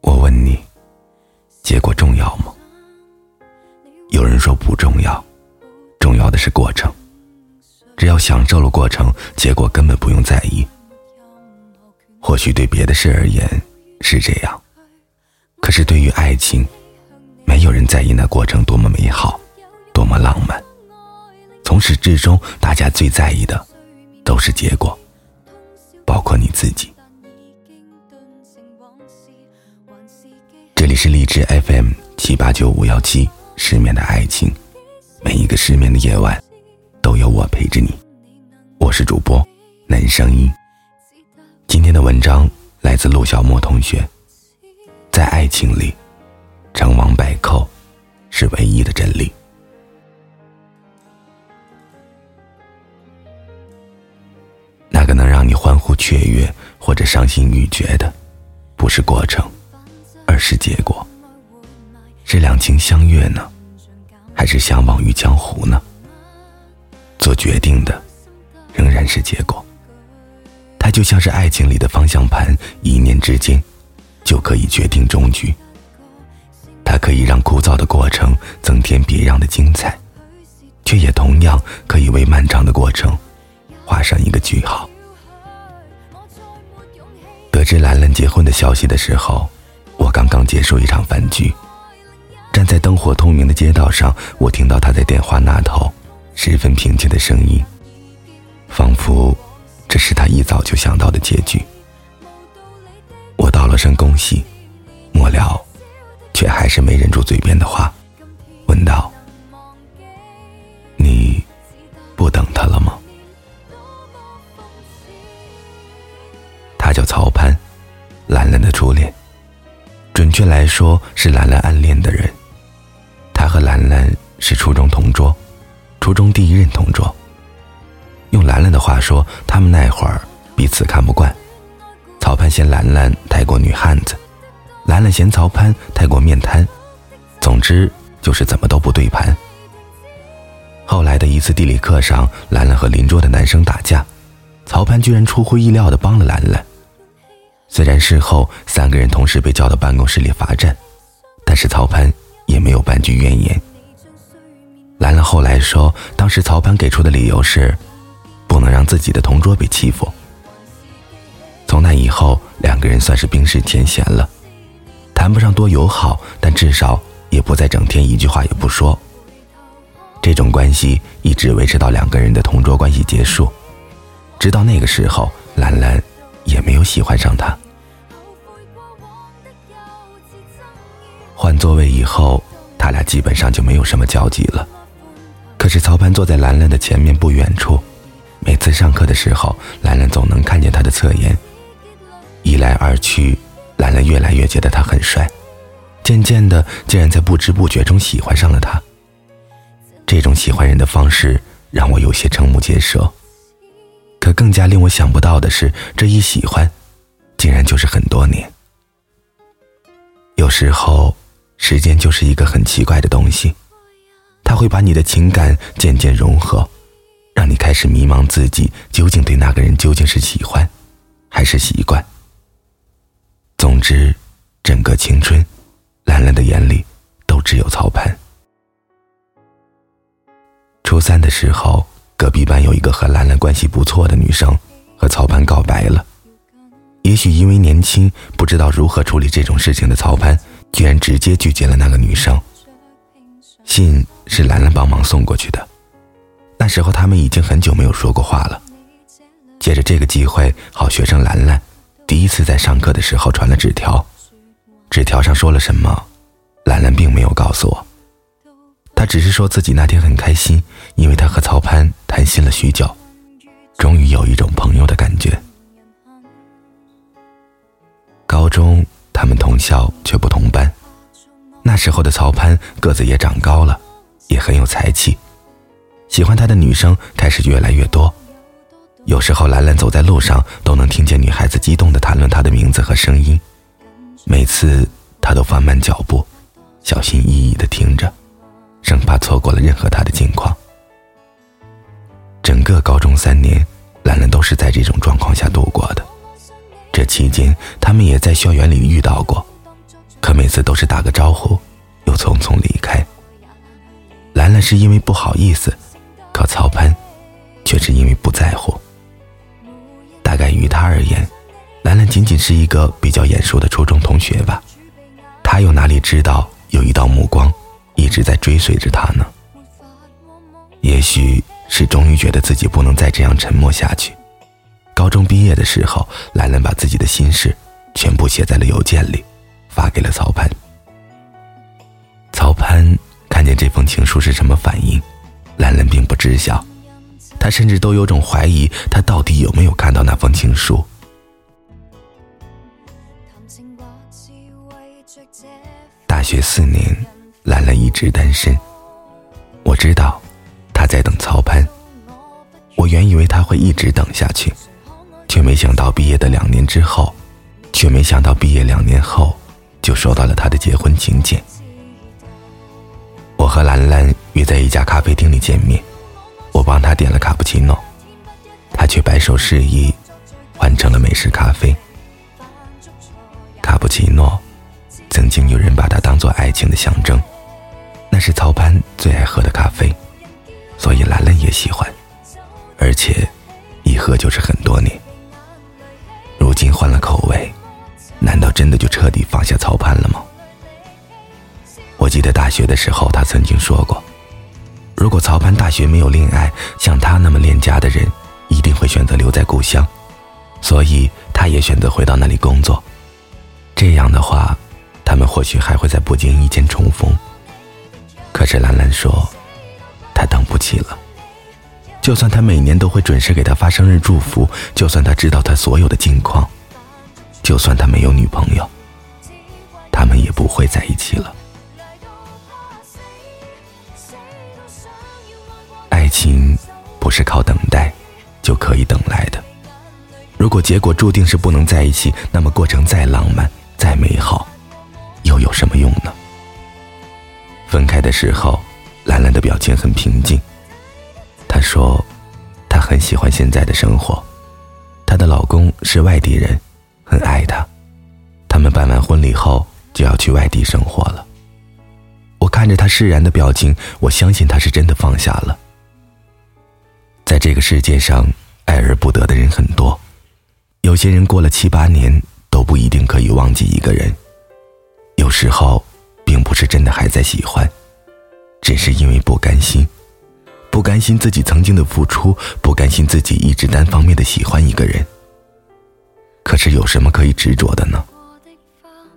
我问你结果重要吗？有人说不重要重要的是过程。只要享受了过程结果根本不用在意。或许对别的事而言是这样。可是对于爱情没有人在意那过程多么美好多么浪漫。从始至终大家最在意的都是结果，包括你自己。这里是荔枝 FM 七八九五幺七，失眠的爱情，每一个失眠的夜晚。都有我陪着你，我是主播男声音。今天的文章来自陆小莫同学。在爱情里，成王败寇是唯一的真理。雀跃或者伤心欲绝的，不是过程，而是结果。是两情相悦呢，还是相忘于江湖呢？做决定的，仍然是结果。它就像是爱情里的方向盘，一念之间，就可以决定终局。它可以让枯燥的过程增添别样的精彩，却也同样可以为漫长的过程画上一个句号。得知兰兰结婚的消息的时候，我刚刚结束一场饭局，站在灯火通明的街道上，我听到她在电话那头。十分平静的声音，仿佛这是他一早就想到的结局。我道了声恭喜，末了，却还是没忍住嘴边的话，问道：“兰兰的初恋，准确来说是兰兰暗恋的人。他和兰兰是初中同桌。初中第一任同桌。用兰兰的话说，他们那会儿彼此看不惯。曹潘嫌兰兰太过女汉子，兰兰嫌曹潘太过面瘫。总之就是怎么都不对盘。后来的一次地理课上，兰兰和邻桌的男生打架，曹潘居然出乎意料的帮了兰兰。虽然事后三个人同时被叫到办公室里罚站，但是曹潘也没有半句怨言。兰兰后来说，当时曹潘给出的理由是，不能让自己的同桌被欺负。从那以后，两个人算是冰释前嫌了，谈不上多友好，但至少也不再整天一句话也不说。这种关系一直维持到两个人的同桌关系结束，直到那个时候，兰兰也没有喜欢上他。换座位以后，他俩基本上就没有什么交集了。可是曹潘坐在兰兰的前面不远处，每次上课的时候，兰兰总能看见他的侧颜。一来二去，兰兰越来越觉得他很帅，渐渐的竟然在不知不觉中喜欢上了他。这种喜欢人的方式让我有些瞠目结舌。可更加令我想不到的是，这一喜欢，竟然就是很多年。有时候，时间就是一个很奇怪的东西。他会把你的情感渐渐融合，让你开始迷茫自己究竟对那个人究竟是喜欢，还是习惯。总之，整个青春，兰兰的眼里都只有曹潘。初三的时候，隔壁班有一个和兰兰关系不错的女生，和曹潘告白了。也许因为年轻，不知道如何处理这种事情的曹潘，居然直接拒绝了那个女生。信是兰兰帮忙送过去的，那时候他们已经很久没有说过话了。借着这个机会，好学生兰兰第一次在上课的时候传了纸条，纸条上说了什么，兰兰并没有告诉我。她只是说自己那天很开心，因为她和曹潘谈心了许久，终于有一种朋友的感觉。高中他们同校却不同班。那时候的曹潘个子也长高了，也很有才气，喜欢他的女生开始越来越多。有时候兰兰走在路上，都能听见女孩子激动地谈论他的名字和声音。每次他都放慢脚步，小心翼翼地听着，生怕错过了任何他的近况。整个高中三年，兰兰都是在这种状况下度过的。这期间，他们也在校园里遇到过。可每次都是打个招呼，又匆匆离开。兰兰是因为不好意思，可曹潘却是因为不在乎。大概于他而言，兰兰仅仅是一个比较眼熟的初中同学吧。他又哪里知道有一道目光一直在追随着他呢？也许是终于觉得自己不能再这样沉默下去。高中毕业的时候，兰兰把自己的心事全部写在了邮件里，发给了曹潘。曹潘看见这封情书是什么反应，兰兰并不知晓，他甚至都有种怀疑他到底有没有看到那封情书。大学四年，兰兰一直单身。我知道，曹潘。我原以为他会一直等下去，却没想到毕业的两年之后，却没想到毕业两年后，就收到了他的结婚请柬。我和兰兰约在一家咖啡厅里见面，我帮他点了卡布奇诺，他却摆手示意，换成了美式咖啡。卡布奇诺。曾经有人把它当做爱情的象征，那是曹潘最爱喝的咖啡，所以兰兰也喜欢，而且一喝就是很多年。如今换了口味，难道真的就彻底放下曹潘了吗？我记得大学的时候，他曾经说过，如果曹潘大学没有恋爱，像他那么恋家的人，一定会选择留在故乡，所以他也选择回到那里工作。这样的话。他们或许还会在不经意间重逢。可是兰兰说，他等不起了。就算他每年都会准时给她发生日祝福，就算他知道她所有的近况，就算他没有女朋友，他们也不会在一起了。爱情不是靠等待就可以等来的。如果结果注定是不能在一起，那么过程再浪漫、再美好。又有什么用呢？分开的时候，兰兰的表情很平静。她说，她很喜欢现在的生活。她的老公是外地人，很爱她。他们办完婚礼后就要去外地生活了。我看着她释然的表情，我相信她是真的放下了。在这个世界上，爱而不得的人很多，有些人过了七八年都不一定可以忘记一个人。有时候，并不是真的还在喜欢，只是因为不甘心，不甘心自己曾经的付出，不甘心自己一直单方面的喜欢一个人。可是有什么可以执着的呢？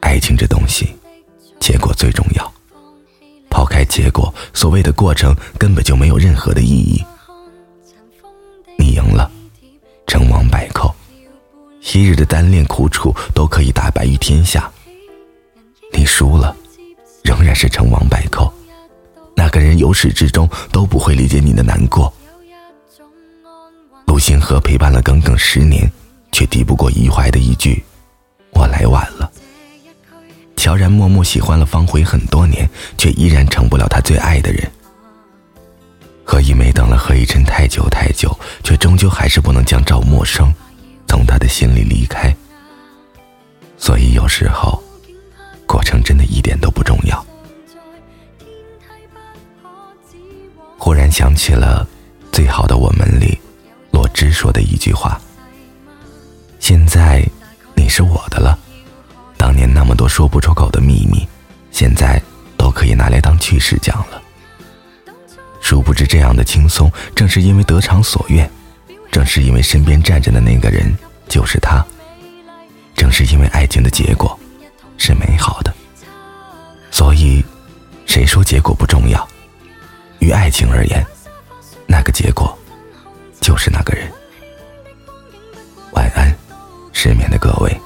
爱情这东西，结果最重要。抛开结果，所谓的过程根本就没有任何的意义。你赢了，成王败寇，昔日的单恋苦楚都可以大白于天下。你输了，仍然是成王败寇。那个人由始至终都不会理解你的难过。陆星河陪伴了耿耿十年，却抵不过余淮的一句“我来晚了”。乔然默默喜欢了方茴很多年，却依然成不了他最爱的人。何以玫等了何以琛太久太久，却终究还是不能将赵默笙从他的心里离开。所以有时候。过程真的一点都不想起了《最好的我们》里洛枳说的一句话：“现在你是我的了，当年那么多说不出口的秘密，现在都可以拿来当趣事讲了。”殊不知，这样的轻松，正是因为得偿所愿，正是因为身边站着的那个人就是他，正是因为爱情的结果。是美好的，所以，谁说结果不重要？于爱情而言，那个结果就是那个人。晚安，失眠的各位。